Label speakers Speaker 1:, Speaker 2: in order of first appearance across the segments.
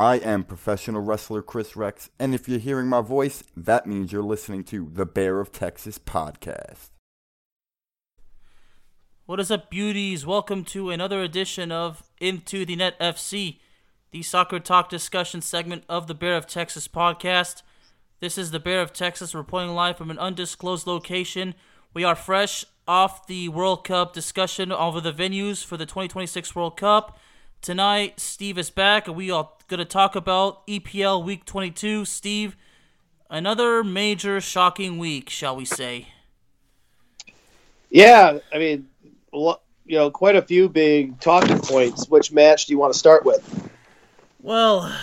Speaker 1: I am professional wrestler Chris Rex, and if you're hearing my voice, that means you're listening to the Bear of Texas podcast.
Speaker 2: What is up, beauties? Welcome to another edition of Into the Net FC, the soccer talk discussion segment of the Bear of Texas podcast. This is the Bear of Texas reporting live from an undisclosed location. We are fresh off the World Cup discussion over the venues for the 2026 World Cup. Tonight, Steve is back, and we are going to talk about EPL Week 22. Steve, another major shocking week, shall we say?
Speaker 3: Yeah, I mean, you know, quite a few big talking points. Which match do you want to start with?
Speaker 2: Well,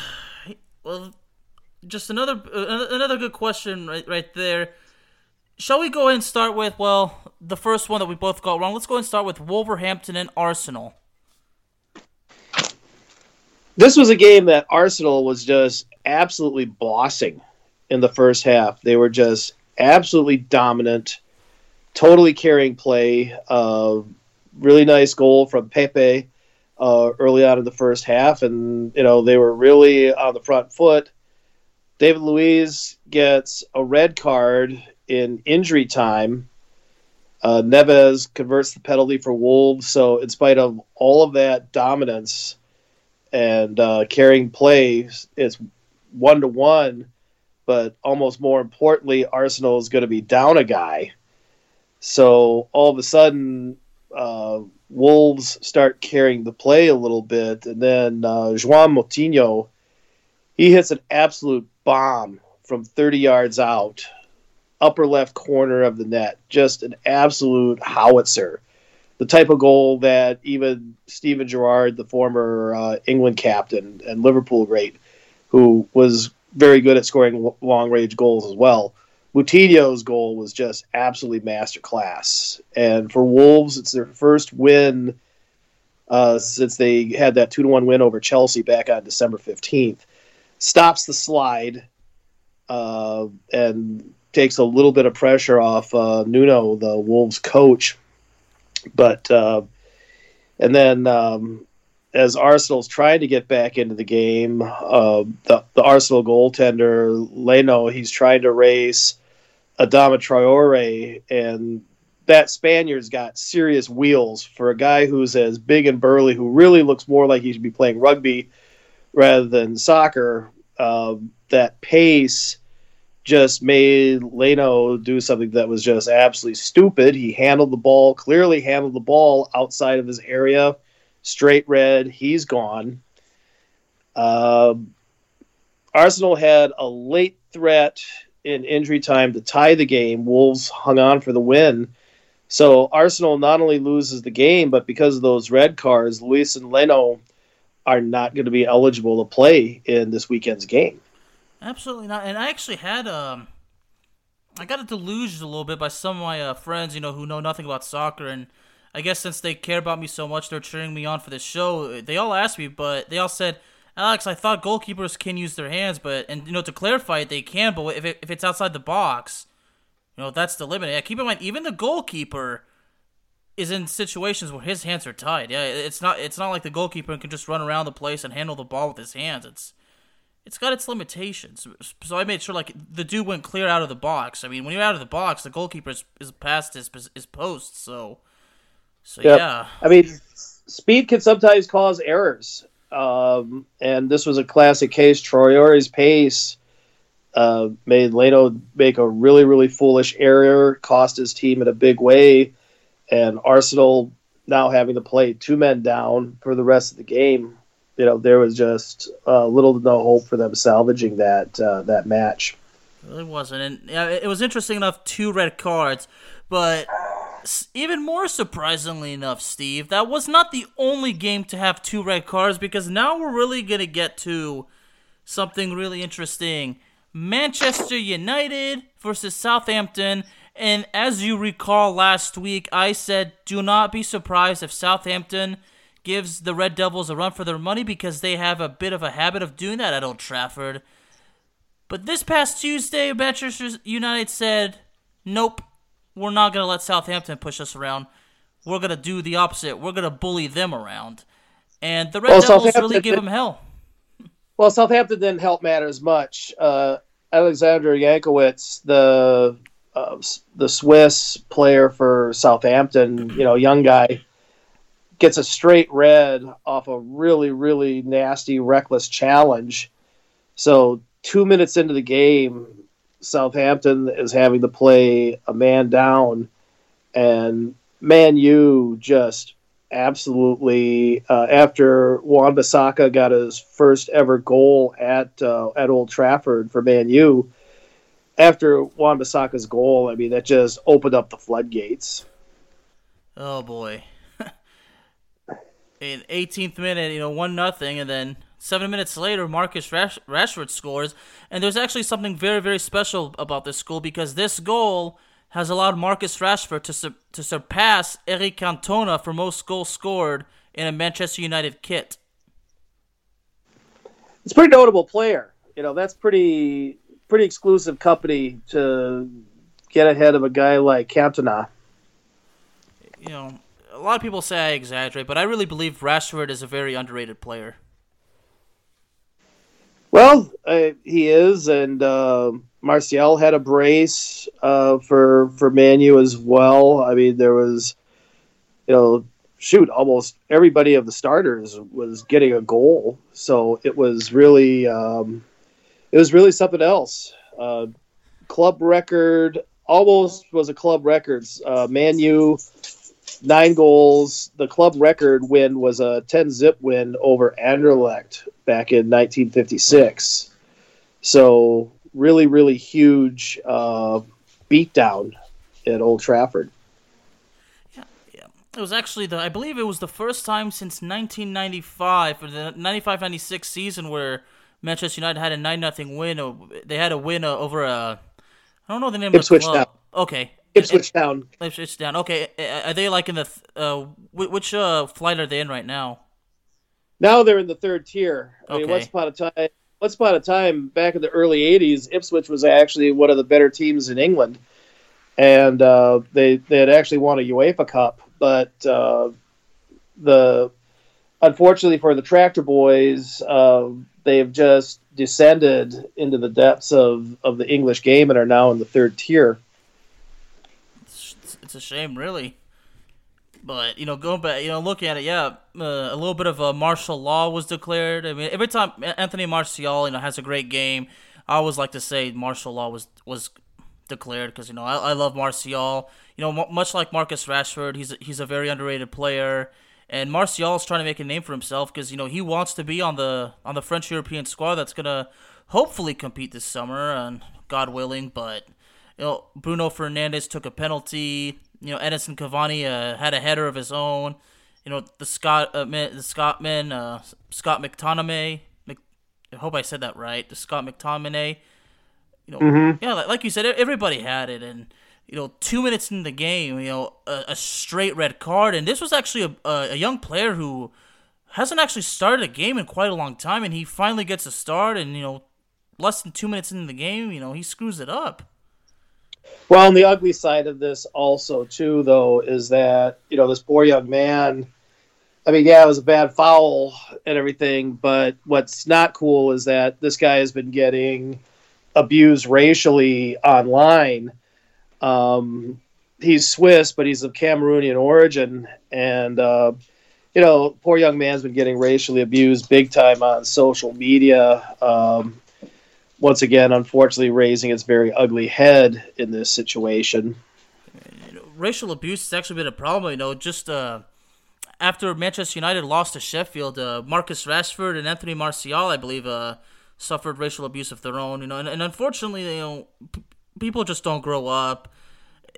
Speaker 2: well, just another another good question right right there. Shall we go ahead and start with well the first one that we both got wrong? Let's go and start with Wolverhampton and Arsenal.
Speaker 3: This was a game that Arsenal was just absolutely bossing in the first half. They were just absolutely dominant, totally carrying play. Uh, really nice goal from Pepe uh, early on in the first half, and you know they were really on the front foot. David Luiz gets a red card in injury time. Uh, Neves converts the penalty for Wolves. So, in spite of all of that dominance and uh, carrying plays it's one to one. But almost more importantly, Arsenal is going to be down a guy. So all of a sudden, uh, Wolves start carrying the play a little bit, and then uh, João Moutinho, he hits an absolute bomb from 30 yards out, upper left corner of the net. Just an absolute howitzer. The type of goal that even Steven Gerrard, the former uh, England captain and Liverpool great, who was very good at scoring long range goals as well. Moutinho's goal was just absolutely masterclass. And for Wolves, it's their first win uh, since they had that two to one win over Chelsea back on December fifteenth. Stops the slide uh, and takes a little bit of pressure off uh, Nuno, the Wolves coach. But uh, and then um, as Arsenal's trying to get back into the game, uh, the the Arsenal goaltender Leno, he's trying to race Adama Traore, and that Spaniard's got serious wheels for a guy who's as big and burly, who really looks more like he should be playing rugby rather than soccer. Uh, that pace just made Leno do something that was just absolutely stupid. He handled the ball, clearly handled the ball outside of his area, straight red. He's gone. Uh, Arsenal had a late threat in injury time to tie the game. Wolves hung on for the win. So Arsenal not only loses the game, but because of those red cards, Luiz and Leno are not going to be eligible to play in this weekend's game.
Speaker 2: Absolutely not. And I actually had um, I got deluged a little bit by some of my uh, friends, you know, who know nothing about soccer, and I guess since they care about me so much, they're cheering me on for this show. They all asked me, but they all said, "Alex, I thought goalkeepers can use their hands, but and you know to clarify it, they can, but if it, if it's outside the box, you know that's the limit." Yeah, keep in mind, even the goalkeeper is in situations where his hands are tied. Yeah, it's not it's not like the goalkeeper can just run around the place and handle the ball with his hands. It's it's got its limitations. So I made sure like the dude went clear out of the box. I mean, when you're out of the box, the goalkeeper is, is past his his post. So, so
Speaker 3: Yep.
Speaker 2: yeah,
Speaker 3: I mean, speed can sometimes cause errors. Um, and this was a classic case. Traore's pace uh, made Leno make a really, really foolish error, cost his team in a big way, and Arsenal now having to play two men down for the rest of the game. You know, there was just uh, little to no hope for them salvaging that uh, that match.
Speaker 2: It wasn't, and it was interesting enough. Two red cards, but even more surprisingly enough, Steve, that was not the only game to have two red cards because now we're really gonna get to something really interesting. Manchester United versus Southampton. And as you recall last week, I said do not be surprised if Southampton gives the Red Devils a run for their money because they have a bit of a habit of doing that at Old Trafford. But this past Tuesday, Manchester United said, nope, we're not going to let Southampton push us around. We're going to do the opposite. We're going to bully them around. And the Red
Speaker 3: Well,
Speaker 2: Devils really gave them hell.
Speaker 3: Well, Southampton didn't help matters much. Uh, Alexandre Jankewitz, the uh, the Swiss player for Southampton, you know, young guy, gets a straight red off a really, really nasty, reckless challenge. So two minutes into the game, Southampton is having to play a man down, and Man U just absolutely uh, after Wan-Bissaka got his first ever goal at uh, at Old Trafford for Man U. After Wan-Bissaka's goal, I mean that just opened up the floodgates.
Speaker 2: Oh boy. In 18th minute, you know, one nothing, and then seven minutes later, Marcus Rash- Rashford scores. And there's actually something very, very special about this goal because this goal has allowed Marcus Rashford to sur- to surpass Eric Cantona for most goals scored in a Manchester United kit.
Speaker 3: It's a pretty notable player. You know that's pretty pretty exclusive company to get ahead of a guy like Cantona.
Speaker 2: You know, lot of people say I exaggerate, but I really believe Rashford is a very underrated player.
Speaker 3: Well, uh, he is, and uh, Martial had a brace uh, for for Man U as well. I mean, there was, you know, shoot, almost everybody of the starters was getting a goal, so it was really, um, it was really something else. Uh, club record almost was a club record. Uh, Man U nine goals. The club record win was a 10 zip win over Anderlecht back in 1956. So, really, really huge uh, beatdown at Old Trafford. Yeah, yeah.
Speaker 2: It was actually the I believe it was the first time since 1995 for the 95-96 season where Manchester United had a 9 nothing win. They had a win uh, over a I don't know the name
Speaker 3: Ipswich
Speaker 2: of the club.
Speaker 3: Town.
Speaker 2: Okay.
Speaker 3: Ipswich Town.
Speaker 2: Ipswich Town. Okay, are they like in the th- uh which uh flight are they in right now?
Speaker 3: Now they're in the third tier. I mean,
Speaker 2: Okay.
Speaker 3: once upon a time, once upon a time, back in the early '80s, Ipswich was actually one of the better teams in England, and uh, they they had actually won a UEFA Cup. But uh, the unfortunately for the Tractor Boys, uh, they've just descended into the depths of, of the English game and are now in the third tier.
Speaker 2: It's, it's a shame, really. But you know, going back, you know, looking at it, yeah, uh, a little bit of a martial law was declared. I mean, every time Anthony Martial, you know, has a great game, I always like to say martial law was was declared because you know I, I love Martial. You know, mu much like Marcus Rashford, he's a, he's a very underrated player, and Martial is trying to make a name for himself because you know he wants to be on the on the French European squad that's gonna hopefully compete this summer, and God willing. But you know, Bruno Fernandes took a penalty. You know, Edinson Cavani uh, had a header of his own. You know, the Scot uh, the Scotsman uh, Scott McTominay. Mc, I hope I said that right. The Scott McTominay. You know, yeah, like, like you said, everybody had it, and you know, two minutes in the game, you know, a, a straight red card, and this was actually a, a, a young player who hasn't actually started a game in quite a long time, and he finally gets a start, and you know, less than two minutes into the game, you know, he screws it up.
Speaker 3: Well, and the ugly side of this also too, though, is that you know this poor young man. I mean, yeah, it was a bad foul and everything, but what's not cool is that this guy has been getting abused racially online. Um, he's Swiss, but he's of Cameroonian origin, and uh, you know, poor young man's been getting racially abused big time on social media. Um, once again, unfortunately, raising its very ugly head in this situation.
Speaker 2: racial abuse has actually been a problem. You know, just uh, after Manchester United lost to Sheffield, uh, Marcus Rashford and Anthony Martial, I believe, uh, suffered racial abuse of their own. You know, and, and unfortunately, you know, p- people just don't grow up.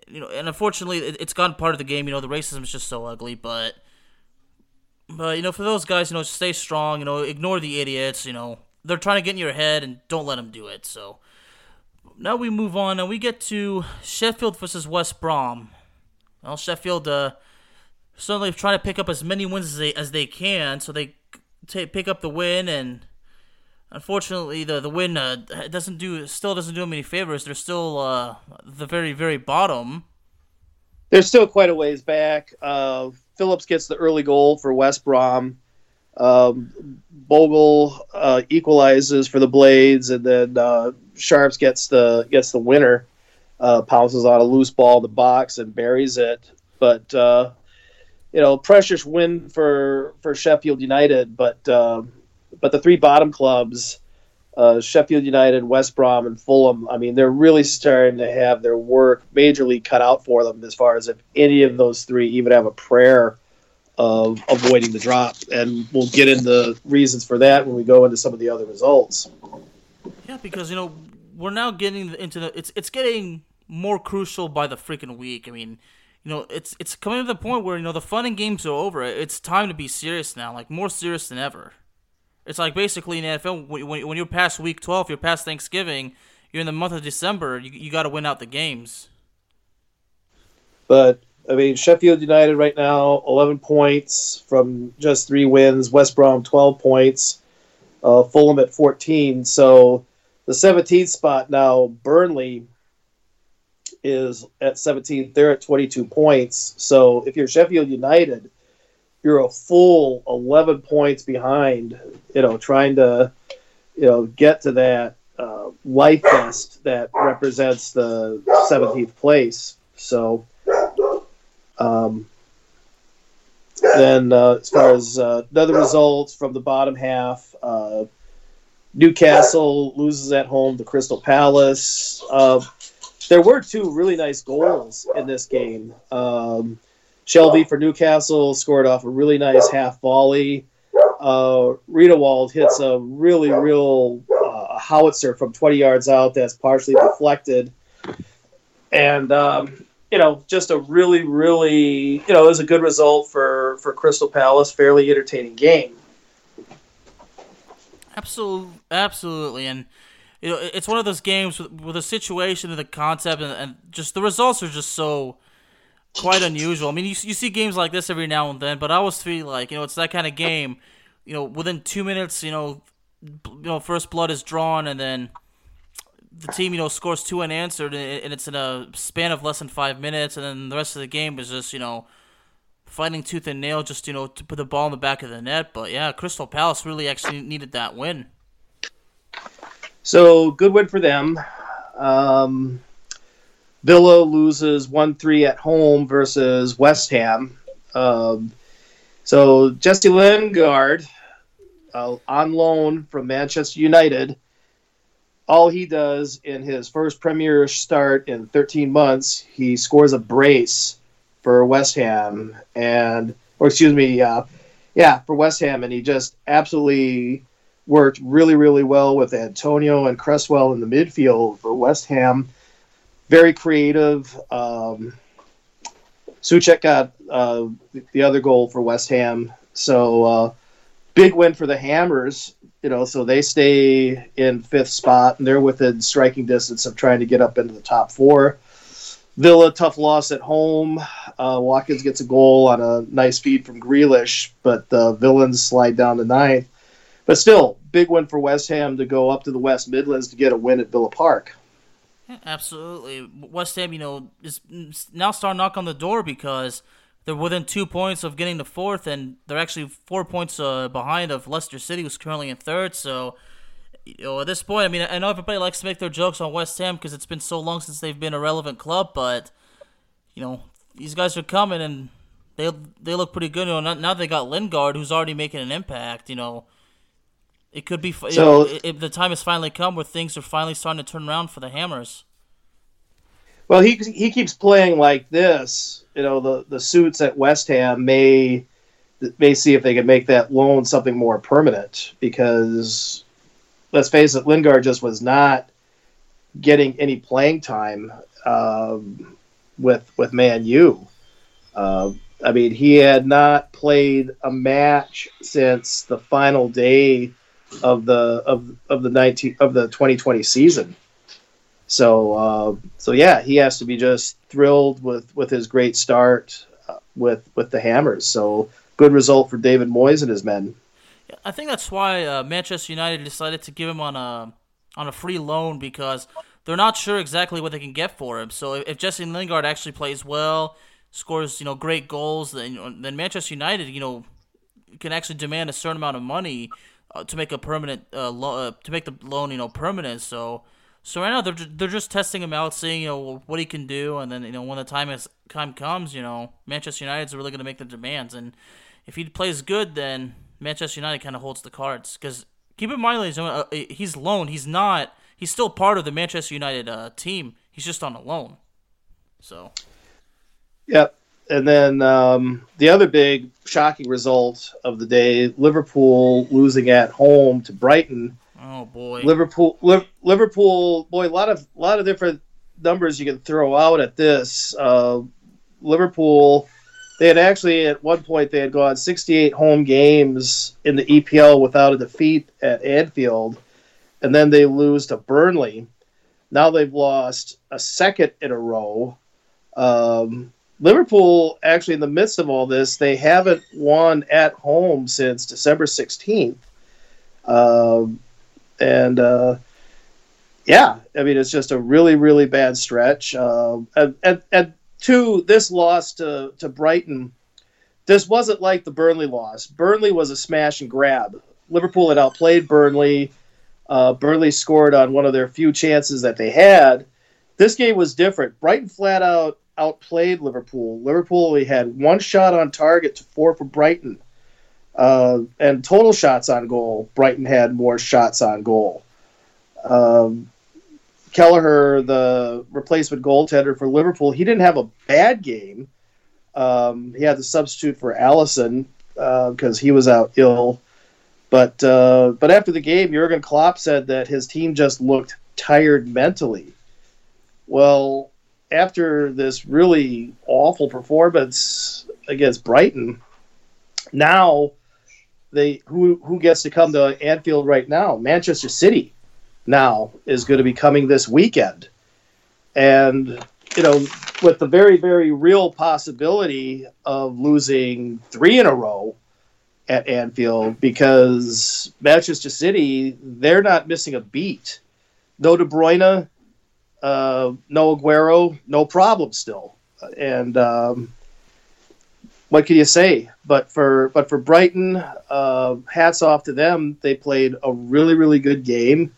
Speaker 2: You know, and unfortunately, it, it's gotten part of the game. You know, the racism is just so ugly, but. But you know, for those guys, you know, stay strong. You know, ignore the idiots. You know, they're trying to get in your head, and don't let them do it. So now we move on, and we get to Sheffield versus West Brom. Well, Sheffield uh, certainly trying to pick up as many wins as they as they can, so they t- pick up the win. And unfortunately, the the win uh, doesn't do still doesn't do them any favors. They're still uh, the very very bottom.
Speaker 3: They're still quite a ways back. Uh, Phillips gets the early goal for West Brom. Um, Bogle uh, equalizes for the Blades, and then uh, Sharps gets the gets the winner. Uh, pounces on a loose ball in the box and buries it. But uh, you know, precious win for for Sheffield United. But uh, but the three bottom clubs, uh, Sheffield United, West Brom, and Fulham. I mean, they're really starting to have their work majorly cut out for them as far as if any of those three even have a prayer of avoiding the drop. And we'll get into the reasons for that when we go into some of the other results.
Speaker 2: Yeah, because you know we're now getting into the it's it's getting more crucial by the freaking week. I mean, you know, it's it's coming to the point where you know the fun and games are over. It's time to be serious now, like more serious than ever. It's like basically in the NFL when, when when you're past week twelve, you're past Thanksgiving, you're in the month of December. You you got to win out the games.
Speaker 3: But I mean, Sheffield United right now, 11 points from just three wins. West Brom, 12 points. Uh, Fulham at 14. So the 17th spot now, Burnley is at 17th. They're at 22 points. So if you're Sheffield United, you're a full 11 points behind, you know, trying to, you know, get to that uh, life vest that represents the 17th place. So, um, then, uh, as far as uh, other results from the bottom half, uh, Newcastle loses at home to Crystal Palace. Uh, there were two really nice goals in this game. Um, Shelvey for Newcastle scored off a really nice half volley. Uh, Riedewald hits a really, real uh, howitzer from 20 yards out that's partially deflected. And um, you know, just a really, really, you know, it was a good result for for Crystal Palace. Fairly entertaining game.
Speaker 2: Absolutely, absolutely, and you know it's one of those games with, with the situation and the concept and, and just the results are just so quite unusual. I mean, you you see games like this every now and then, but I always feel like you know it's that kind of game. You know, within two minutes, you know, you know, first blood is drawn, and then the team you know scores two unanswered, and it's in a span of less than five minutes, and then the rest of the game is just you know fighting tooth and nail, just you know to put the ball in the back of the net. But yeah, Crystal Palace really actually needed that win.
Speaker 3: So good win for them. Um, Villa loses one three at home versus West Ham. Um, so Jesse Lingard, uh, on loan from Manchester United, all he does in his first Premier start in 13 months, he scores a brace for West Ham, and or excuse me, uh, yeah, for West Ham, and he just absolutely worked really, really well with Antonio and Cresswell in the midfield for West Ham. Very creative. Um, Souček got uh, the other goal for West Ham. So uh, big win for the Hammers. You know, so they stay in fifth spot and they're within striking distance of trying to get up into the top four. Villa tough loss at home. Uh, Watkins gets a goal on a nice feed from Grealish, but the Villains slide down to ninth. But still, big win for West Ham to go up to the West Midlands to get a win at Villa Park.
Speaker 2: Yeah, absolutely. West Ham, you know, is now starting to knock on the door because they're within two points of getting the fourth, and they're actually four points uh, behind of Leicester City, who's currently in third. So, you know, at this point, I mean, I know everybody likes to make their jokes on West Ham because it's been so long since they've been a relevant club, but you know, these guys are coming, and they they look pretty good. You know, now, now they got Lingard, who's already making an impact. You know, it could be. So, you know, if the time has finally come where things are finally starting to turn around for the Hammers.
Speaker 3: Well, he he keeps playing like this. You know, the the suits at West Ham may may see if they can make that loan something more permanent because let's face it, Lingard just was not getting any playing time um, with with Man U. Uh, I mean, he had not played a match since the final day of the of of the nineteen of the twenty twenty season. So uh, so yeah, he has to be just thrilled with with his great start uh, with with the Hammers. So good result for David Moyes and his men.
Speaker 2: I think that's why uh, Manchester United decided to give him on a on a free loan because they're not sure exactly what they can get for him. So if Jesse Lingard actually plays well, scores you know great goals, then then Manchester United you know can actually demand a certain amount of money uh, to make a permanent uh, lo- uh, to make the loan you know permanent. So so right now they're they're just testing him out, seeing you know what he can do, and then you know when the time is time comes, you know Manchester United's really going to make the demands, and if he plays good, then Manchester United kind of holds the cards. Because keep in mind, uh, he's loaned. He's not. He's still part of the Manchester United uh, team. He's just on a loan. So.
Speaker 3: Yep. And then um, the other big shocking result of the day: Liverpool losing at home to Brighton
Speaker 2: Oh boy.
Speaker 3: Liverpool, Li- Liverpool, boy, a lot of a lot of different numbers you can throw out at this. Uh, Liverpool, they had actually at one point they had gone 68 home games in the EPL without a defeat at Anfield, and then they lose to Burnley. Now they've lost a second in a row. Um, Liverpool, actually, in the midst of all this, they haven't won at home since December 16th. Um, and uh, yeah, I mean it's just a really really bad stretch. Uh, and, and and two, this loss to to Brighton, this wasn't like the Burnley loss. Burnley was a smash and grab. Liverpool had outplayed Burnley. Uh, Burnley scored on one of their few chances that they had. This game was different. Brighton flat out outplayed Liverpool. Liverpool only had one shot on target to four for Brighton. Uh, and total shots on goal, Brighton had more shots on goal. Um, Kelleher, the replacement goaltender for Liverpool, he didn't have a bad game. Um, he had to substitute for Alisson because uh, he was out ill. But uh, but after the game, Jurgen Klopp said that his team just looked tired mentally. Well, after this really awful performance against Brighton, now they who who gets to come to Anfield right now? Manchester City now is going to be coming this weekend, and you know with the very very real possibility of losing three in a row at Anfield because Manchester City they're not missing a beat. No De Bruyne, uh, no Aguero, no problem still, and um, what can you say? But for but for Brighton, uh, hats off to them. They played a really really good game,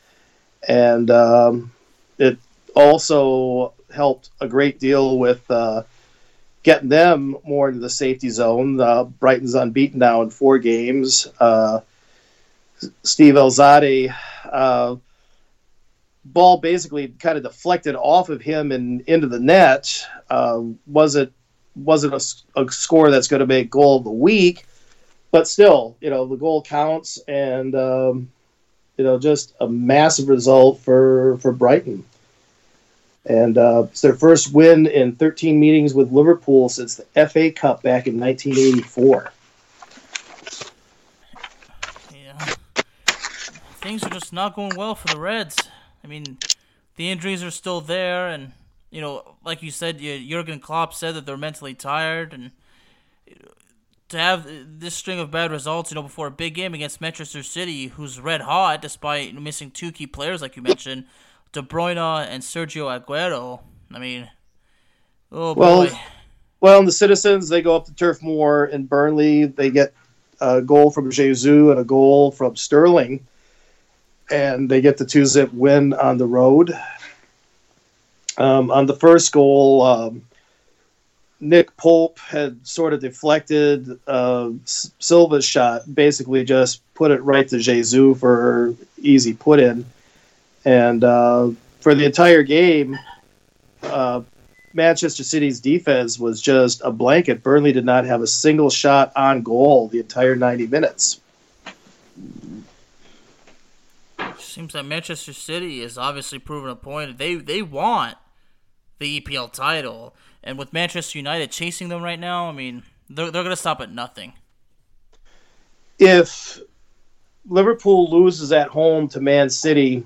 Speaker 3: and um, it also helped a great deal with uh, getting them more into the safety zone. Uh, Brighton's unbeaten now in four games. Uh, Steve Alzate, uh, ball basically kind of deflected off of him and into the net. Uh, wasn't wasn't a, a score that's going to make goal of the week, but still, you know, the goal counts, and um, you know, just a massive result for for Brighton. And uh, it's their first win in 13 meetings with Liverpool since the FA Cup back in 1984.
Speaker 2: Yeah, things are just not going well for the Reds. I mean, the injuries are still there, and you know, like you said, Jurgen Klopp said that they're mentally tired, and to have this string of bad results, you know, before a big game against Manchester City, who's red hot despite missing two key players, like you mentioned, De Bruyne and Sergio Aguero. I mean, oh
Speaker 3: well,
Speaker 2: boy.
Speaker 3: Well, the citizens they go up to Turf Moor in Burnley. They get a goal from Jesus and a goal from Sterling, and they get the two zip win on the road. Um, on the first goal, um, Nick Pope had sort of deflected uh, Silva's shot, basically just put it right to Jesus for easy put in. And uh, for the entire game, uh, Manchester City's defense was just a blanket. Burnley did not have a single shot on goal the entire 90 minutes.
Speaker 2: Seems that Manchester City is obviously proven a point. They they want the EPL title, and with Manchester United chasing them right now, I mean they're they're gonna stop at nothing.
Speaker 3: If Liverpool loses at home to Man City,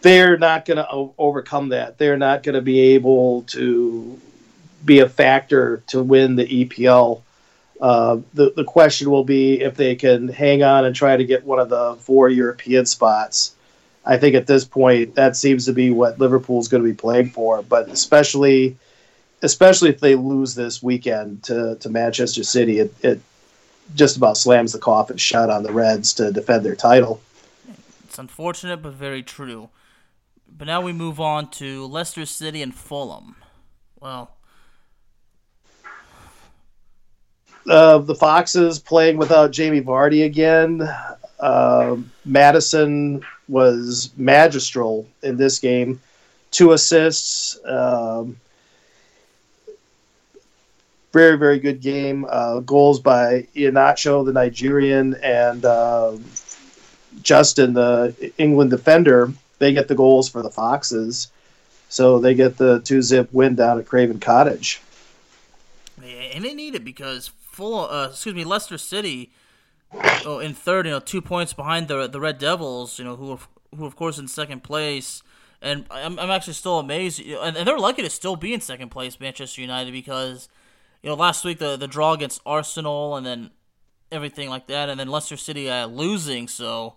Speaker 3: they're not going to overcome that. They're not going to be able to be a factor to win the EPL. Uh, the the question will be if they can hang on and try to get one of the four European spots. I think at this point that seems to be what Liverpool's going to be playing for. But especially, especially if they lose this weekend to, to Manchester City, it, it just about slams the coffin shut on the Reds to defend their title.
Speaker 2: It's unfortunate, but very true. But now we move on to Leicester City and Fulham. Well,
Speaker 3: uh, the Foxes playing without Jamie Vardy again. Uh, Madison was magistral in this game. Two assists. Um, very, very good game. Uh, goals by Iheanacho, the Nigerian, and uh, Justin, the England defender. They get the goals for the Foxes. So they get the two zip win down at Craven Cottage.
Speaker 2: and they need it because full. Uh, excuse me, Leicester City. Oh, in third, you know, two points behind the the Red Devils. You know, who are, who of course in second place. And I'm, I'm actually still amazed, and, and they're lucky to still be in second place, Manchester United, because you know last week the the draw against Arsenal and then everything like that, and then Leicester City uh, losing. So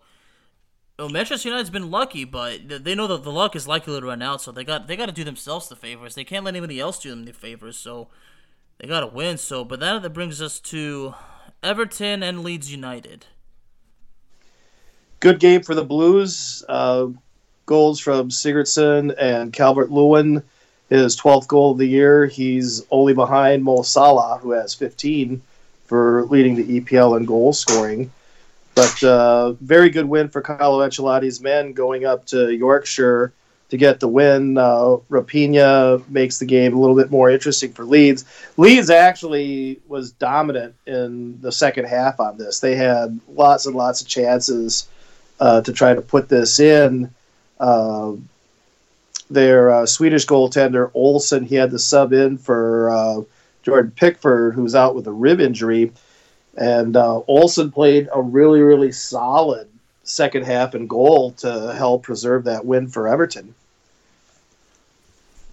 Speaker 2: you know, Manchester United's been lucky, but they know that the luck is likely to run out. So they got they got to do themselves the favors. They can't let anybody else do them the favors. So they got to win. So, but that that brings us to Everton and Leeds United.
Speaker 3: good game for the Blues. Uh, goals from Sigurdsson and Calvert Lewin. His 12th goal of the year. He's only behind Mo Salah, who has 15 for leading the EPL in goal scoring. But uh, very good win for Carlo Ancelotti's men going up to Yorkshire to get the win. Uh, Raphinha makes the game a little bit more interesting for Leeds. Leeds actually was dominant in the second half on this. They had lots and lots of chances uh, to try to put this in. Uh, their uh, Swedish goaltender Olsen, he had to sub in for uh, Jordan Pickford, who's out with a rib injury, and uh, Olsen played a really, really solid second half and goal to help preserve that win for Everton.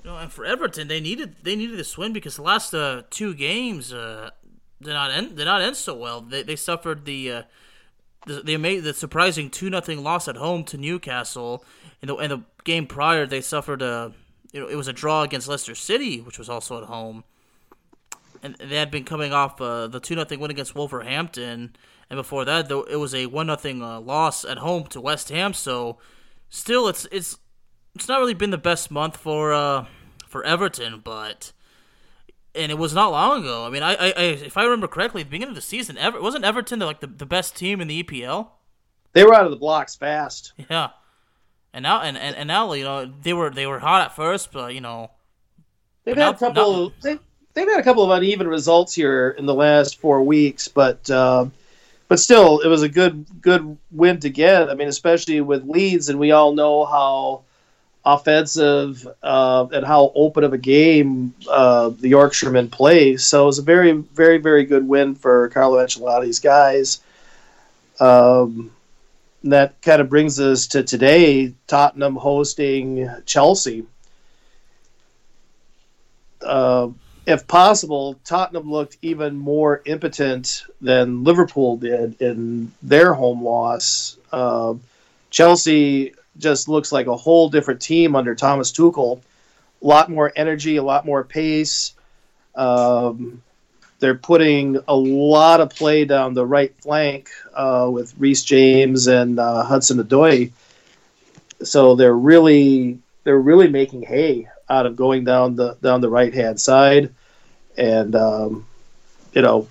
Speaker 2: Know, and for Everton, they needed they needed this win because the last uh, two games uh, did not end did not end so well. They they suffered the uh, the, they made the surprising two nothing loss at home to Newcastle. In the in the game prior, they suffered a you know it was a draw against Leicester City, which was also at home. And they had been coming off uh, the two nothing win against Wolverhampton, and before that, though, it was a one nothing uh, loss at home to West Ham. So, still, it's it's it's not really been the best month for uh, for Everton, but and it was not long ago. I mean, I, I, I if I remember correctly, at the beginning of the season, Ever wasn't Everton the, like the, the best team in the EPL.
Speaker 3: They were out of the blocks fast.
Speaker 2: Yeah, and now and, and, and now you know they were they were hot at first, but you know
Speaker 3: They've had a couple.
Speaker 2: not-
Speaker 3: they, they've had a couple of uneven results here in the last four weeks, but uh, but still, it was a good good win to get. I mean, especially with Leeds, and we all know how offensive uh, and how open of a game uh, the Yorkshiremen play. So it was a very very very good win for Carlo Ancelotti's guys. Um, that kind of brings us to today: Tottenham hosting Chelsea uh, if possible, Tottenham looked even more impotent than Liverpool did in their home loss. Uh, Chelsea just looks like a whole different team under Thomas Tuchel. A lot more energy, a lot more pace. Um, they're putting a lot of play down the right flank uh, with Reece James and uh, Hudson Odoi. So they're really they're really making hay out of going down the down the right hand side, and um, you know,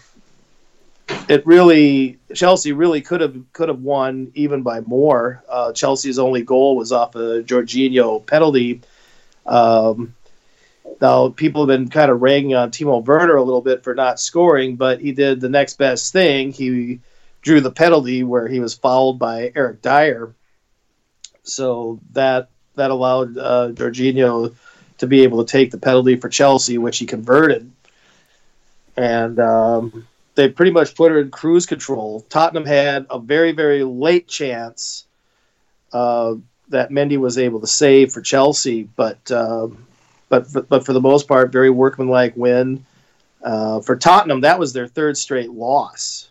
Speaker 3: it really Chelsea really could have could have won even by more. Uh, Chelsea's only goal was off a Jorginho penalty. Um, now people have been kind of ragging on Timo Werner a little bit for not scoring, but he did the next best thing. He drew the penalty where he was fouled by Eric Dier. So that that allowed uh, Jorginho to be able to take the penalty for Chelsea, which he converted. And um, they pretty much put her in cruise control. Tottenham had a very, very late chance uh, that Mendy was able to save for Chelsea, but um, but for, but for the most part, very workmanlike win. Uh, for Tottenham, that was their third straight loss.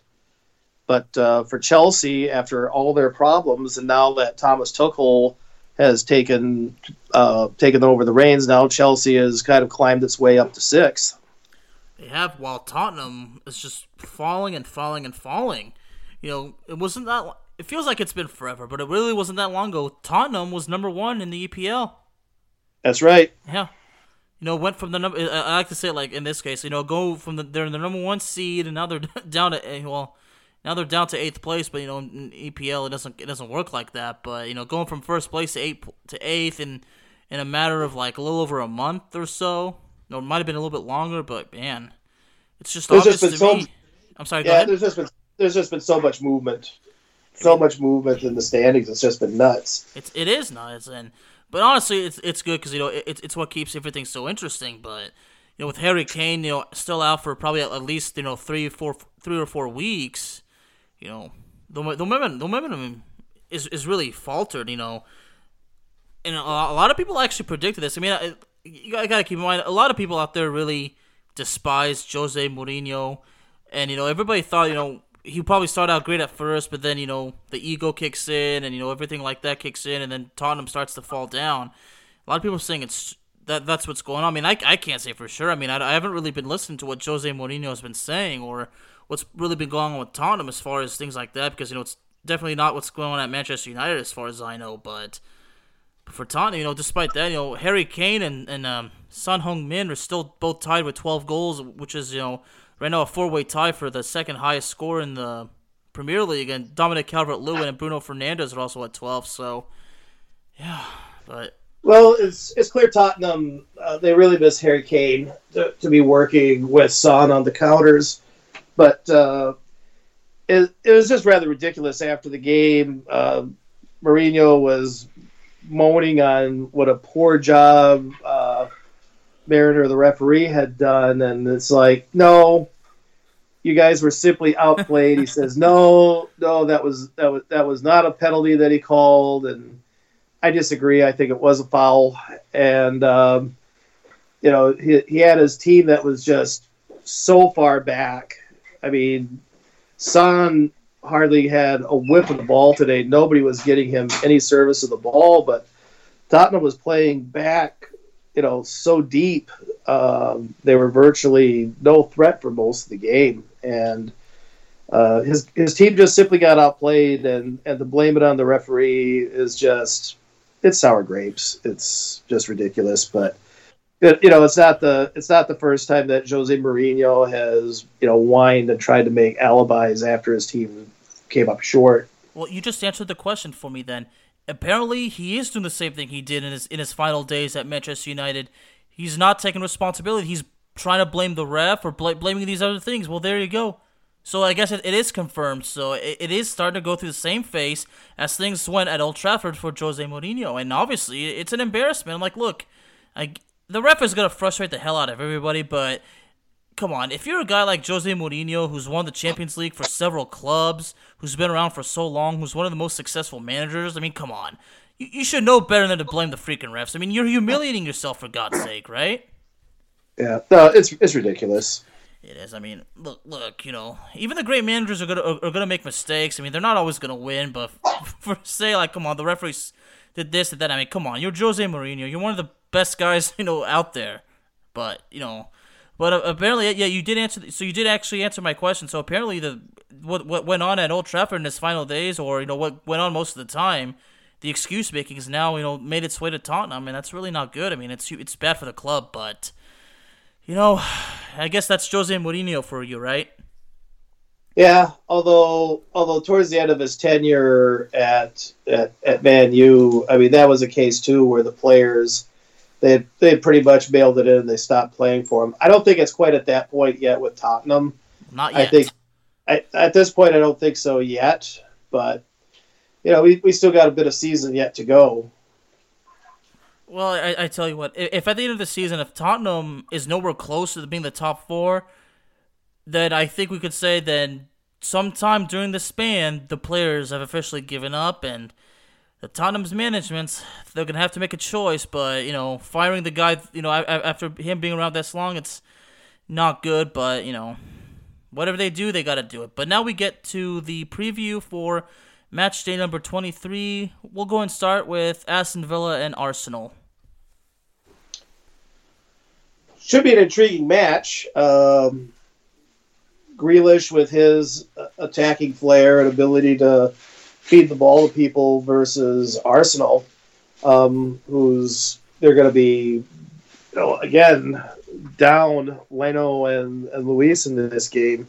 Speaker 3: But uh, for Chelsea, after all their problems, and now that Thomas Tuchel has taken uh, taken over the reins, now Chelsea has kind of climbed its way up to sixth.
Speaker 2: They have, while Tottenham is just falling and falling and falling. You know, it wasn't that. It feels like it's been forever, but it really wasn't that long ago. Tottenham was number one in the EPL.
Speaker 3: That's right.
Speaker 2: Yeah. You know, went from the number. I like to say it like in this case. You know, go from the they're in the number one seed, and now they're down to eh, well, now they're down to eighth place. But you know, in EPL it doesn't it doesn't work like that. But you know, going from first place to eight to eighth in in a matter of like a little over a month or so. No, it might have been a little bit longer, but man, it's just
Speaker 3: There's
Speaker 2: obvious
Speaker 3: just been
Speaker 2: to
Speaker 3: so-
Speaker 2: me. I'm sorry.
Speaker 3: Yeah, there's just been there's just been so much movement, so much movement in the standings. It's just been nuts.
Speaker 2: It's it is nuts, and but honestly, it's it's good because you know it's it's what keeps everything so interesting. But you know, with Harry Kane, you know, still out for probably at, least you know three, four, three or four weeks, you know, the the momentum the momentum is is really faltered. You know, and a lot, a lot of people actually predicted this. I mean, I, you got to keep in mind a lot of people out there really despise Jose Mourinho, and you know everybody thought you know he probably started out great at first, but then you know the ego kicks in, and you know everything like that kicks in, and then Tottenham starts to fall down. A lot of people are saying it's that that's what's going on. I mean, I, I can't say for sure. I mean, I, I haven't really been listening to what Jose Mourinho has been saying or what's really been going on with Tottenham as far as things like that, because you know it's definitely not what's going on at Manchester United as far as I know, but. For Tottenham, you know, despite that, you know, Harry Kane and, and um, Son Heung Min are still both tied with 12 goals, which is, you know, right now a four way tie for the second highest score in the Premier League. And Dominic Calvert Lewin and Bruno Fernandes are also at 12. So, yeah, but
Speaker 3: Well, it's it's clear Tottenham uh, they really miss Harry Kane to, to be working with Son on the counters, but uh, it it was just rather ridiculous after the game. Uh, Mourinho was moaning on what a poor job uh, Marriner, the referee, had done, and it's like, no, you guys were simply outplayed. he says, no, no, that was that was that was not a penalty that he called, and I disagree. I think it was a foul, and um, you know he he had his team that was just so far back. I mean, Son hardly had a whip of the ball today. Nobody was getting him any service of the ball, but Tottenham was playing back, you know, so deep. Um, they were virtually no threat for most of the game, and uh, his his team just simply got outplayed. And and to blame it on the referee is just it's sour grapes. It's just ridiculous, but. You know, it's not the it's not the first time that Jose Mourinho has you know whined and tried to make alibis after his team came up short.
Speaker 2: Well, you just answered the question for me then. Apparently, he is doing the same thing he did in his in his final days at Manchester United. He's not taking responsibility. He's trying to blame the ref or bl- blaming these other things. Well, there you go. So I guess it, it is confirmed. So it, it is starting to go through the same phase as things went at Old Trafford for Jose Mourinho, and obviously it's an embarrassment. I'm like, look, I, the ref is gonna frustrate the hell out of everybody, but come on, if you're a guy like Jose Mourinho, who's won the Champions League for several clubs, who's been around for so long, who's one of the most successful managers, I mean, come on. You, you should know better than to blame the freaking refs. I mean, you're humiliating yourself for God's sake, right?
Speaker 3: Yeah, no, it's it's ridiculous.
Speaker 2: It is. I mean, look, look. You know, even the great managers are gonna are, are gonna make mistakes. I mean, they're not always gonna win. But for say, like, come on, the referees did this and that. I mean, come on, you're Jose Mourinho. You're one of the best guys you know out there. But you know, but uh, apparently, yeah, you did answer. So you did actually answer my question. So apparently, the what what went on at Old Trafford in his final days, or you know what went on most of the time, the excuse making has now you know made its way to Tottenham, and that's really not good. I mean, it's it's bad for the club, but you know, I guess that's Jose Mourinho for you, right?
Speaker 3: Yeah, although although towards the end of his tenure at at, at Man U, I mean that was a case too where the players they they pretty much mailed it in and they stopped playing for him. I don't think it's quite at that point yet with Tottenham.
Speaker 2: Not yet.
Speaker 3: I think I, at this point I don't think so yet, but you know we, we still got a bit of season yet to go.
Speaker 2: Well, I, I tell you what, if at the end of the season, if Tottenham is nowhere close to being the top four, then I think we could say then sometime during the span, the players have officially given up, and the Tottenham's management, they're gonna have to make a choice. But you know, firing the guy, you know, after him being around this long, it's not good. But you know, whatever they do, they gotta do it. But now we get to the preview for match day number twenty-three. We'll go and start with Aston Villa and Arsenal.
Speaker 3: Should be an intriguing match. Um, Grealish with his uh, attacking flair and ability to feed the ball to people versus Arsenal, um, who's they're going to be, you know, again down Leno and, and Luiz in this game.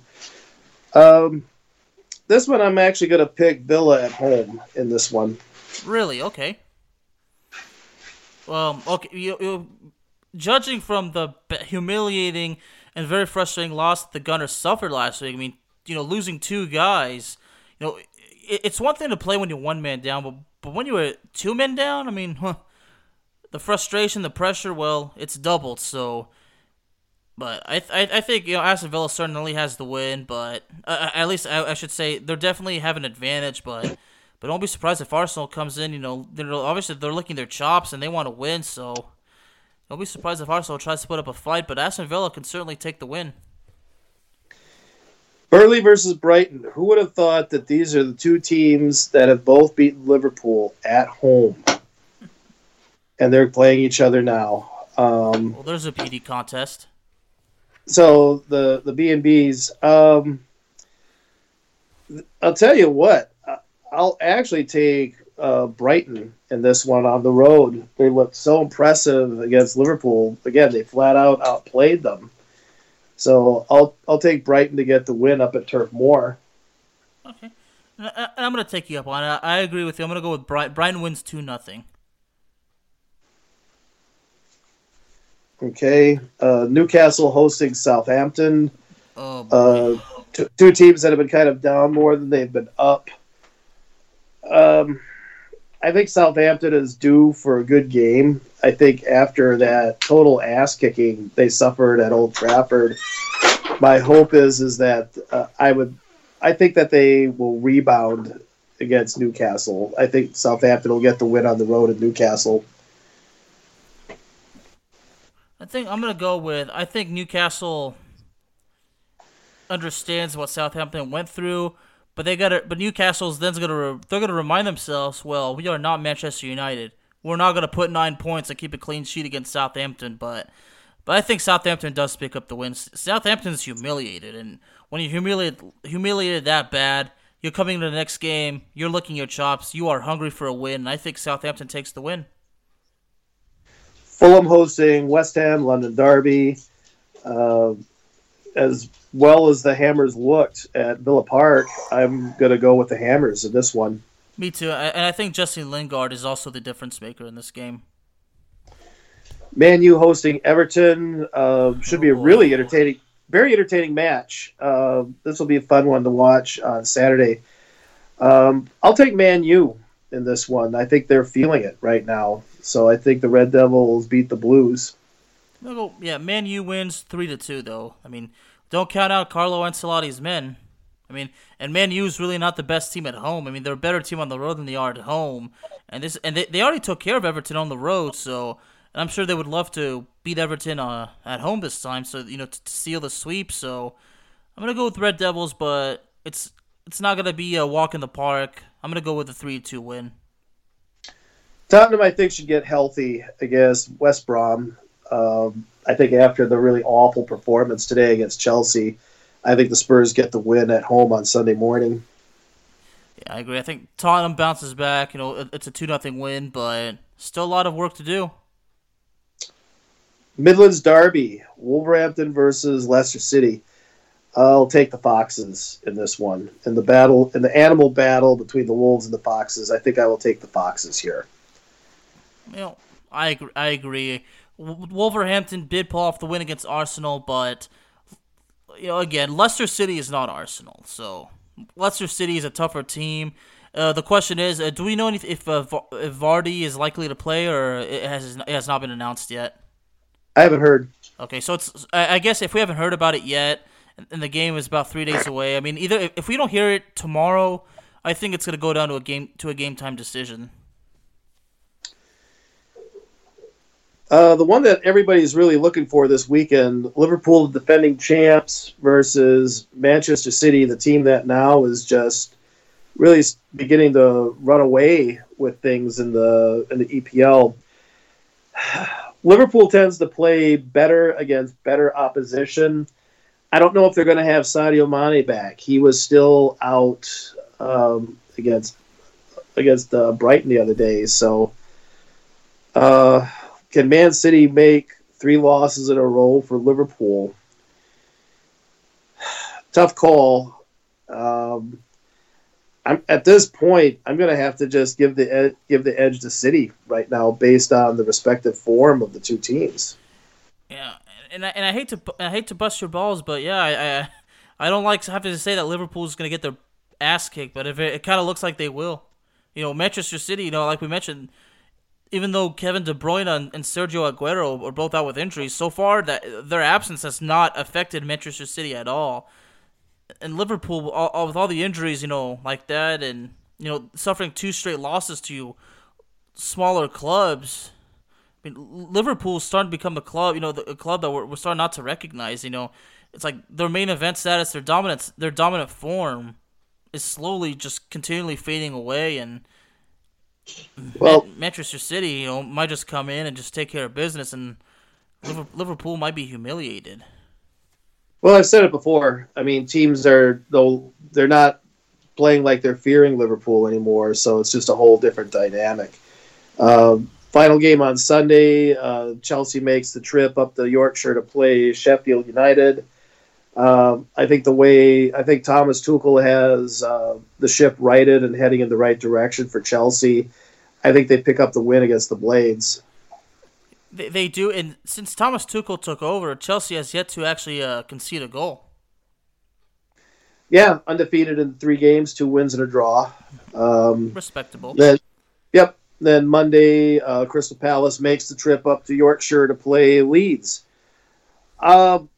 Speaker 3: Um, this one I'm actually going to pick Villa at home in this one.
Speaker 2: Really? Okay. Well, okay. You, you, judging from the humiliating and very frustrating loss the Gunners suffered last week, I mean, you know, losing two guys, you know, it's one thing to play when you're one man down, but but when you were two men down, I mean, huh, the frustration, the pressure, well, it's doubled. So, but I I, I think you know Aston Villa certainly has the win, but uh, at least I, I should say they're definitely have an advantage, but. But don't be surprised if Arsenal comes in. You know, they're obviously they're licking their chops and they want to win. So don't be surprised if Arsenal tries to put up a fight. But Aston Villa can certainly take the win.
Speaker 3: Burnley versus Brighton. Who would have thought that these are the two teams that have both beaten Liverpool at home, and they're playing each other now? Um,
Speaker 2: Well, there's a PD contest.
Speaker 3: so the the B and B's. Um, I'll tell you what. I'll actually take uh, Brighton in this one on the road. They looked so impressive against Liverpool. Again, they flat out outplayed them. So I'll I'll take Brighton to get the win up at Turf Moor.
Speaker 2: Okay, I- and I'm gonna take you up on it. I agree with you. I'm gonna go with Brighton. Brighton wins two nothing.
Speaker 3: Okay, uh, Newcastle hosting Southampton.
Speaker 2: Oh, boy.
Speaker 3: Uh, t- two teams that have been kind of down more than they've been up. Um, I think Southampton is due for a good game. I think after that total ass kicking they suffered at Old Trafford, my hope is is that uh, I would, I think that they will rebound against Newcastle. I think Southampton will get the win on the road at Newcastle.
Speaker 2: I think I'm gonna go with. I think Newcastle understands what Southampton went through, but they got to. But Newcastle's then's gonna re, they're gonna remind themselves. Well, we are not Manchester United. We're not gonna put nine points and keep a clean sheet against Southampton. But but I think Southampton does pick up the win. Southampton's humiliated, and when you humiliate humiliated that bad, you're coming to the next game. You're looking your chops. You are hungry for a win. And I think Southampton takes the win.
Speaker 3: Fulham hosting West Ham, London Derby. Uh, as well as the Hammers looked at Villa Park, I'm going to go with the Hammers in this one.
Speaker 2: Me too, and I think Jesse Lingard is also the difference maker in this game.
Speaker 3: Man U hosting Everton uh, should be a
Speaker 2: Oh,
Speaker 3: really entertaining, very entertaining match. Uh, this will be a fun one to watch on Saturday. Um, I'll take Man U in this one. I think they're feeling it right now. So I think the Red Devils beat the Blues.
Speaker 2: Go, yeah, Man U wins three to two though. I mean, don't count out Carlo Ancelotti's men. I mean, and Man U's really not the best team at home. I mean, they're a better team on the road than they are at home. And this, and they, they already took care of Everton on the road, so and I'm sure they would love to beat Everton uh, at home this time. So you know, to, to seal the sweep. So I'm gonna go with Red Devils, but it's it's not gonna be a walk in the park. I'm gonna go with a three two win.
Speaker 3: Tottenham, I think, should get healthy against West Brom. Um, I think after the really awful performance today against Chelsea, I think the Spurs get the win at home on Sunday morning.
Speaker 2: Yeah, I agree. I think Tottenham bounces back. You know, it's a two nothing win, but still a lot of work to do.
Speaker 3: Midlands Derby, Wolverhampton versus Leicester City. I'll take the Foxes in this one. In the battle, in the animal battle between the Wolves and the Foxes, I think I will take the Foxes here.
Speaker 2: You know, I agree. I agree. Wolverhampton did pull off the win against Arsenal, but you know, again, Leicester City is not Arsenal, so Leicester City is a tougher team. Uh, the question is, uh, do we know if, uh, if Vardy is likely to play, or it has it has not been announced yet?
Speaker 3: I haven't heard.
Speaker 2: Okay, so it's I I guess if we haven't heard about it yet, and the game is about three days away. I mean, either if- we don't hear it tomorrow, I think it's gonna go down to a game to a game time decision.
Speaker 3: Uh, the one that everybody's really looking for this weekend: Liverpool, defending champs, versus Manchester City, the team that now is just really beginning to run away with things in the in the EPL. Liverpool tends to play better against better opposition. I don't know if they're going to have Sadio Mane back. He was still out um, against against uh, Brighton the other day, so. Uh, can Man City make three losses in a row for Liverpool? Tough call. Um, I'm at this point. I'm going to have to just give the ed- give the edge to City right now, based on the respective form of the two teams.
Speaker 2: Yeah, and I, and I hate to I hate to bust your balls, but yeah, I I, I don't like having to say that Liverpool's gonna get their ass kicked, but if it, it kind of looks like they will, you know, Manchester City, you know, like we mentioned, even though Kevin De Bruyne and, Sergio Aguero are both out with injuries, so far that their absence has not affected Manchester City at all. And Liverpool, all, all, with all the injuries, you know, like that, and you know, suffering two straight losses to smaller clubs. I mean, Liverpool's starting to become a club, you know, the, a club that we're, we're starting not to recognize. You know, it's like their main event status, their dominance, their dominant form is slowly just continually fading away, and
Speaker 3: Well,
Speaker 2: Manchester City, you know, might just come in and just take care of business, and Liverpool might be humiliated.
Speaker 3: well, I've said it before. I mean, teams are though they're not playing like they're fearing Liverpool anymore, so it's just a whole different dynamic. Um, final game on Sunday. Uh, Chelsea makes the trip up to Yorkshire to play Sheffield United. Um, I think the way I think Thomas Tuchel has uh, the ship righted and heading in the right direction for Chelsea. I think they pick up the win against the Blades.
Speaker 2: They, they do, and since Thomas Tuchel took over, Chelsea has yet to actually uh, concede a goal.
Speaker 3: Yeah, undefeated in three games, two wins and a draw. Um,
Speaker 2: Respectable.
Speaker 3: Then, yep. Then Monday, uh, Crystal Palace makes the trip up to Yorkshire to play Leeds. Um,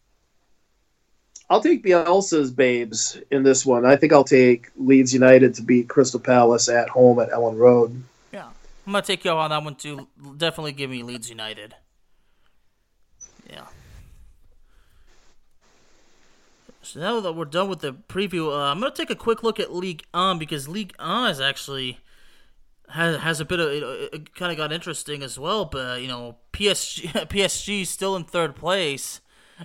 Speaker 3: I'll take Bielsa's babes in this one. I think I'll take Leeds United to beat Crystal Palace at home at Elland Road.
Speaker 2: Yeah, I'm gonna take you on that one too. Definitely give me Leeds United. Yeah. So now that we're done with the preview, uh, I'm gonna take a quick look at Ligue 1 because Ligue 1 is actually has has a bit of it, it kind of got interesting as well. But you know, PSG PSG is still in third place.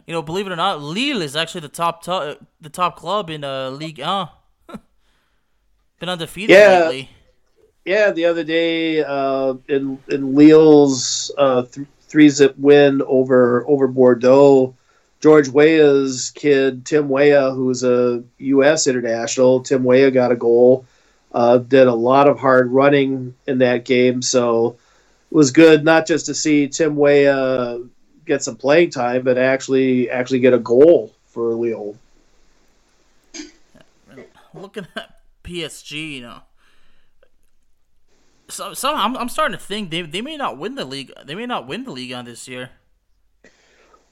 Speaker 2: You know, believe it or not, Lille is actually the top to- the top club in uh, Ligue 1. Been undefeated
Speaker 3: Yeah.
Speaker 2: lately.
Speaker 3: Yeah, the other day uh, in in Lille's uh, th- three zip win over over Bordeaux, George Weah's kid Tim Weah, who's a U.S. international, Tim Weah got a goal. Uh, did a lot of hard running in that game, so it was good not just to see Tim Weah get some playing time, but actually actually get a goal for Lille.
Speaker 2: looking at PSG, you know, so, so I'm, I'm starting to think they, they may not win the league. They may not win the Ligue 1 this year.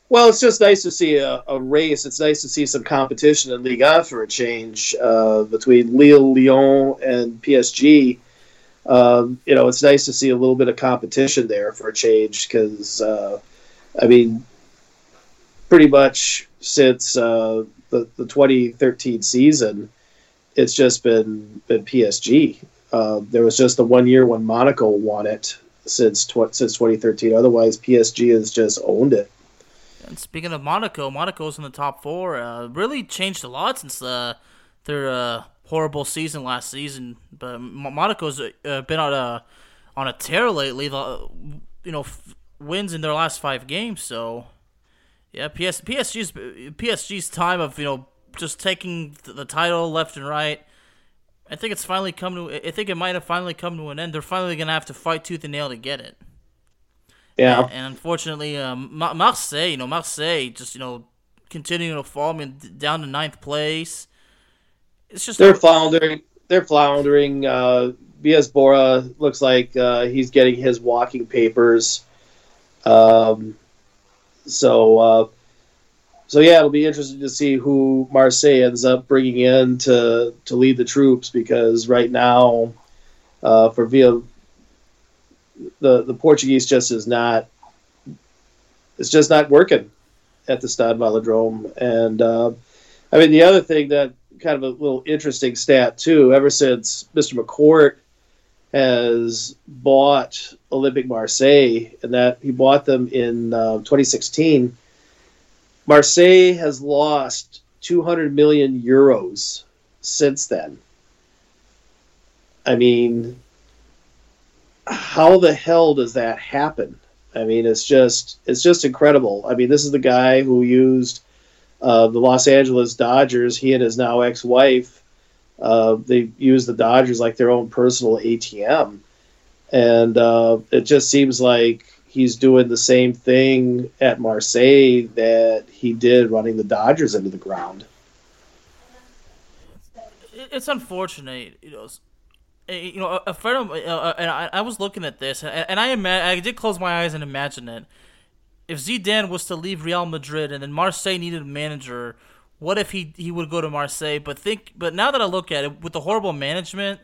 Speaker 3: Well, it's just nice to see a, a race. It's nice to see some competition in Ligue 1 for a change uh, between Lille, Lyon, and PSG. Um, you know, it's nice to see a little bit of competition there for a change because, uh, I mean, pretty much since uh, the, the 2013 season, it's just been, been PSG. Uh, there was just the one year when Monaco won it since tw- since 2013. Otherwise, PSG has just owned it.
Speaker 2: And speaking of Monaco, Monaco's in the top four. Uh, really changed a lot since uh, their uh, horrible season last season. But Monaco's uh, been on a on a tear lately. The you know wins in their last five games. So yeah, PS PSG's PSG's time of you know just taking the title left and right. I think it's finally come to. I think it might have finally come to an end. They're finally gonna have to fight tooth and nail to get it.
Speaker 3: Yeah,
Speaker 2: and, and unfortunately, um, Marseille, you know, Marseille just you know continuing to fall. I mean, down to ninth place. It's just
Speaker 3: they're floundering. They're floundering. Uh, Boas looks like uh, he's getting his walking papers. Um, so, uh, so yeah, it'll be interesting to see who Marseille ends up bringing in to to lead the troops because right now, uh, for Villa, the the Portuguese just is not. It's just not working at the Stade Velodrome, and uh, I mean the other thing that kind of a little interesting stat too. Ever since Mr. McCourt has bought Olympique Marseille, and that he bought them in uh, 2016. Marseille has lost 200 million euros since then. I mean, how the hell does that happen? I mean, it's just it's just incredible. I mean, this is the guy who used uh, the Los Angeles Dodgers. He and his now ex-wife uh, they use the Dodgers like their own personal ATM, and uh, it just seems like he's doing the same thing at Marseille that he did running the Dodgers into the ground.
Speaker 2: It's unfortunate, you know. You know, a friend of, uh, and I, I was looking at this, and, and I ima- I did close my eyes and imagine it. If Zidane was to leave Real Madrid and then Marseille needed a manager, what if he he would go to Marseille? But think, but now that I look at it, with the horrible management,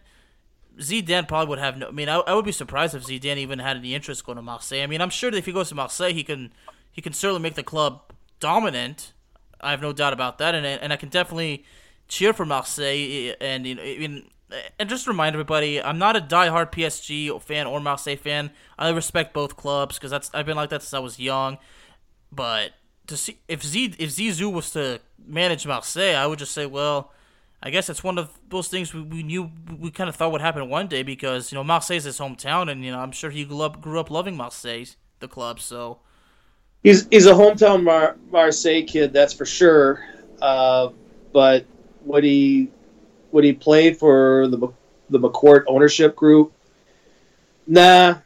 Speaker 2: Zidane probably would have no. I mean, I, I would be surprised if Zidane even had any interest going to Marseille. I mean, I'm sure that if he goes to Marseille, he can he can certainly make the club dominant. I have no doubt about that, and and I can definitely cheer for Marseille. And you know, I mean, and just remind everybody, I'm not a diehard PSG fan or Marseille fan. I respect both clubs because that's I've been like that since I was young. But to see if Z if Zizou was to manage Marseille, I would just say, well, I guess it's one of those things we, we knew we kind of thought would happen one day because you know Marseille's his hometown, and you know I'm sure he grew up grew up loving Marseille, the club. So
Speaker 3: he's he's a hometown Mar- Marseille kid, that's for sure. Uh, but would he would he play for the the McCourt ownership group? Nah,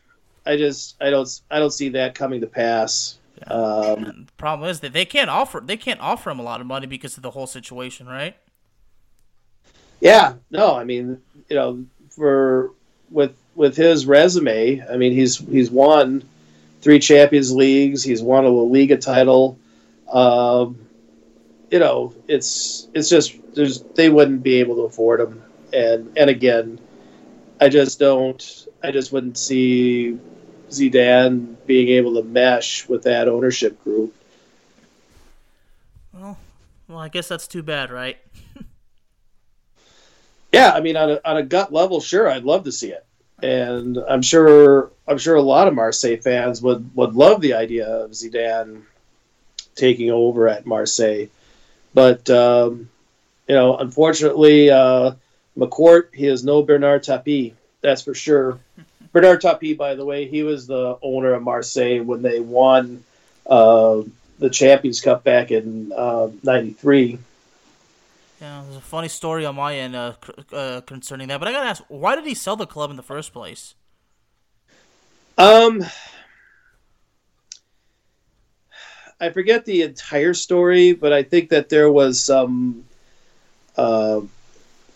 Speaker 3: I just I don't I don't see that coming to pass. Um,
Speaker 2: the problem is that they can't offer they can't offer him a lot of money because of the whole situation, right?
Speaker 3: Yeah, no, I mean, you know, for with with his resume, I mean, he's he's won three Champions Leagues, he's won a La Liga title. Um, you know, it's it's just there's they wouldn't be able to afford him, and and again, I just don't, I just wouldn't see Zidane being able to mesh with that ownership group.
Speaker 2: Well, well, I guess that's too bad, right?
Speaker 3: yeah, I mean, on a, on a gut level, sure, I'd love to see it, and I'm sure I'm sure a lot of Marseille fans would would love the idea of Zidane taking over at Marseille, but um, you know, unfortunately, uh, McCourt he is no Bernard Tapie, that's for sure. Bernard Tapie, by the way, he was the owner of Marseille when they won uh, the Champions Cup back in '93. Uh,
Speaker 2: yeah, there's a funny story on my end uh, uh, concerning that, but I gotta ask, why did he sell the club in the first place?
Speaker 3: Um, I forget the entire story, but I think that there was some. Uh,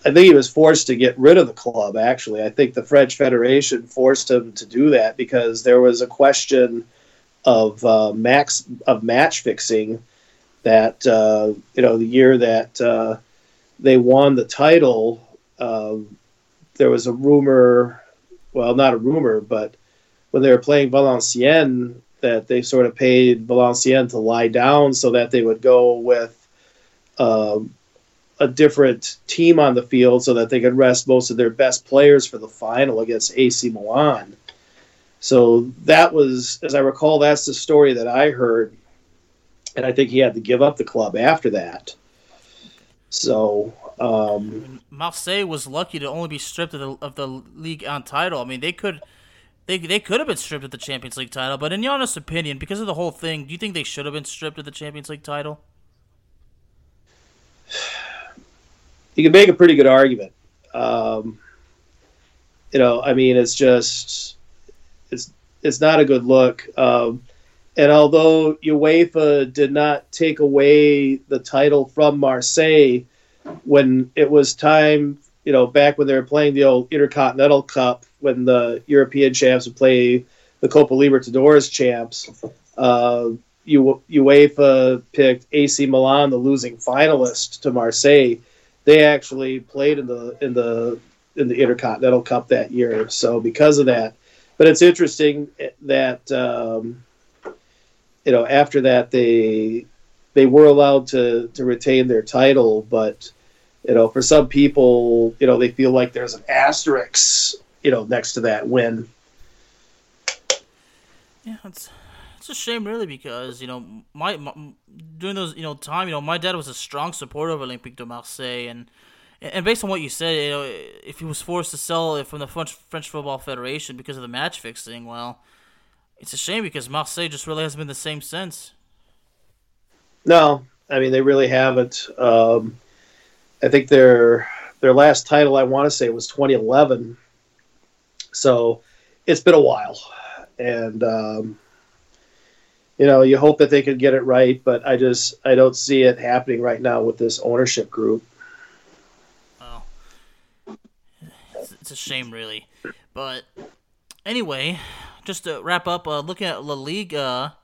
Speaker 3: I think he was forced to get rid of the club. Actually, I think the French Federation forced him to do that because there was a question of uh, max of match fixing. That uh, you know, the year that uh, they won the title, um, there was a rumor. Well, not a rumor, but when they were playing Valenciennes, that they sort of paid Valenciennes to lie down so that they would go with. Um, a different team on the field so that they could rest most of their best players for the final against AC Milan. So that was, as I recall, that's the story that I heard, and I think he had to give up the club after that. So Um,
Speaker 2: Marseille was lucky to only be stripped of the of the Ligue 1 title. I mean, they could they they could have been stripped of the Champions League title, but in your honest opinion, because of the whole thing, do you think they should have been stripped of the Champions League title?
Speaker 3: You can make a pretty good argument. Um, you know, I mean, it's just it's it's not a good look. Um, and although UEFA did not take away the title from Marseille when it was time, you know, back when they were playing the old Intercontinental Cup, when the European champs would play the Copa Libertadores champs, uh, UEFA picked AC Milan, the losing finalist, to Marseille. They actually played in the in the in the Intercontinental Cup that year. So because of that, but it's interesting that um, you know after that they they were allowed to to retain their title, but you know for some people you know they feel like there's an asterisk you know next to that win.
Speaker 2: Yeah, it's it's a shame really because you know my, my during those you know time you know my dad was a strong supporter of Olympique de Marseille and and based on what you said, you know, if he was forced to sell it from the French French Football Federation because of the match fixing, well, it's a shame because Marseille just really hasn't been the same since.
Speaker 3: No, I mean they really haven't. Um, I think their their last title I want to say was 2011, so it's been a while, and um, you know you hope that they could get it right, but I just I don't see it happening right now with this ownership group.
Speaker 2: Well, it's, it's a shame really, but anyway, just to wrap up, uh, looking at La Liga.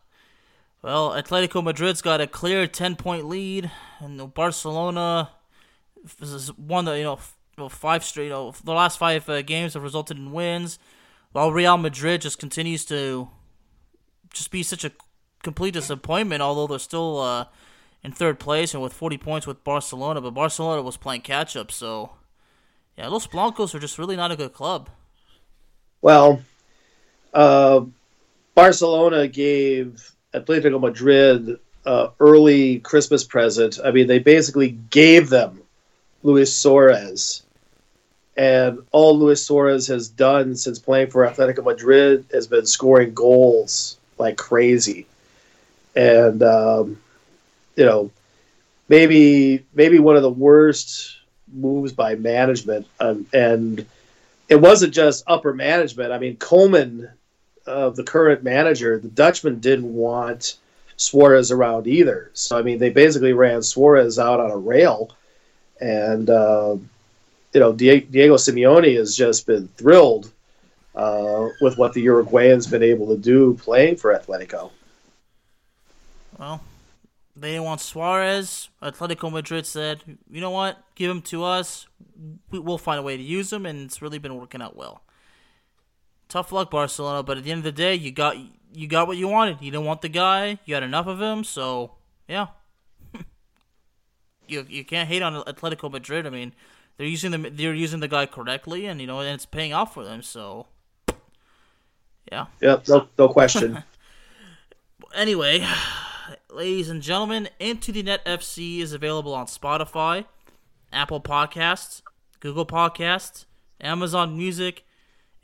Speaker 2: Well, Atletico Madrid's got a clear ten point lead, and Barcelona you know f- you know, five straight. You know, the last five uh, games have resulted in wins, while Real Madrid just continues to just be such a complete disappointment. Although they're still uh, in third place and with forty points with Barcelona, but Barcelona was playing catch up. So yeah, Los Blancos are just really not a good club.
Speaker 3: Well, uh, Barcelona gave Atletico Madrid uh, early Christmas present. I mean, they basically gave them Luis Suarez. And all Luis Suarez has done since playing for Atletico Madrid has been scoring goals like crazy. And, um, you know, maybe maybe one of the worst moves by management. Um, and it wasn't just upper management. I mean, Koeman of the current manager, the Dutchman didn't want Suarez around either. So I mean, they basically ran Suarez out on a rail, and uh, you know, Die- Diego Simeone has just been thrilled uh, with what the Uruguayan's been able to do playing for Atletico.
Speaker 2: Well, they didn't want Suarez. Atletico Madrid said, "You know what? Give him to us. We- We'll find a way to use him," and it's really been working out well. Tough luck, Barcelona. But at the end of the day, you got you got what you wanted. You didn't want the guy. You had enough of him. So yeah, you you can't hate on Atletico Madrid. I mean, they're using the they're using the guy correctly, and you know, and it's paying off for them. So yeah.
Speaker 3: Yep, no, no question.
Speaker 2: Anyway, ladies and gentlemen, Into the Net FC is available on Spotify, Apple Podcasts, Google Podcasts, Amazon Music,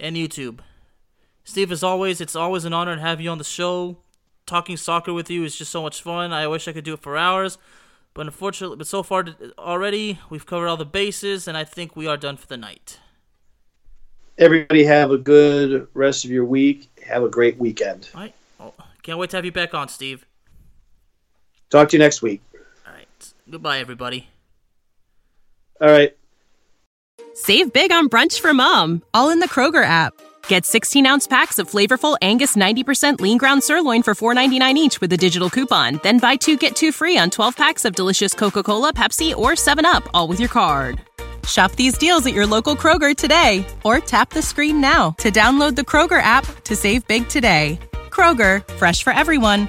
Speaker 2: and YouTube. Steve, as always, it's always an honor to have you on the show. Talking soccer with you is just so much fun. I wish I could do it for hours, but unfortunately, but so far already we've covered all the bases, and I think we are done for the night.
Speaker 3: Everybody have a good rest of your week. Have a great weekend.
Speaker 2: All right, can't wait to have you back on, Steve.
Speaker 3: Talk to you next week.
Speaker 2: All right, goodbye, everybody.
Speaker 3: All right.
Speaker 4: Save big on brunch for mom, all in the Kroger app. Get 16 ounce packs of flavorful Angus 90% lean ground sirloin for $4.99 each with a digital coupon. Then buy two get two free on 12 packs of delicious Coca Cola, Pepsi, or 7UP, all with your card. Shop these deals at your local Kroger today or tap the screen now to download the Kroger app to save big today. Kroger, fresh for everyone.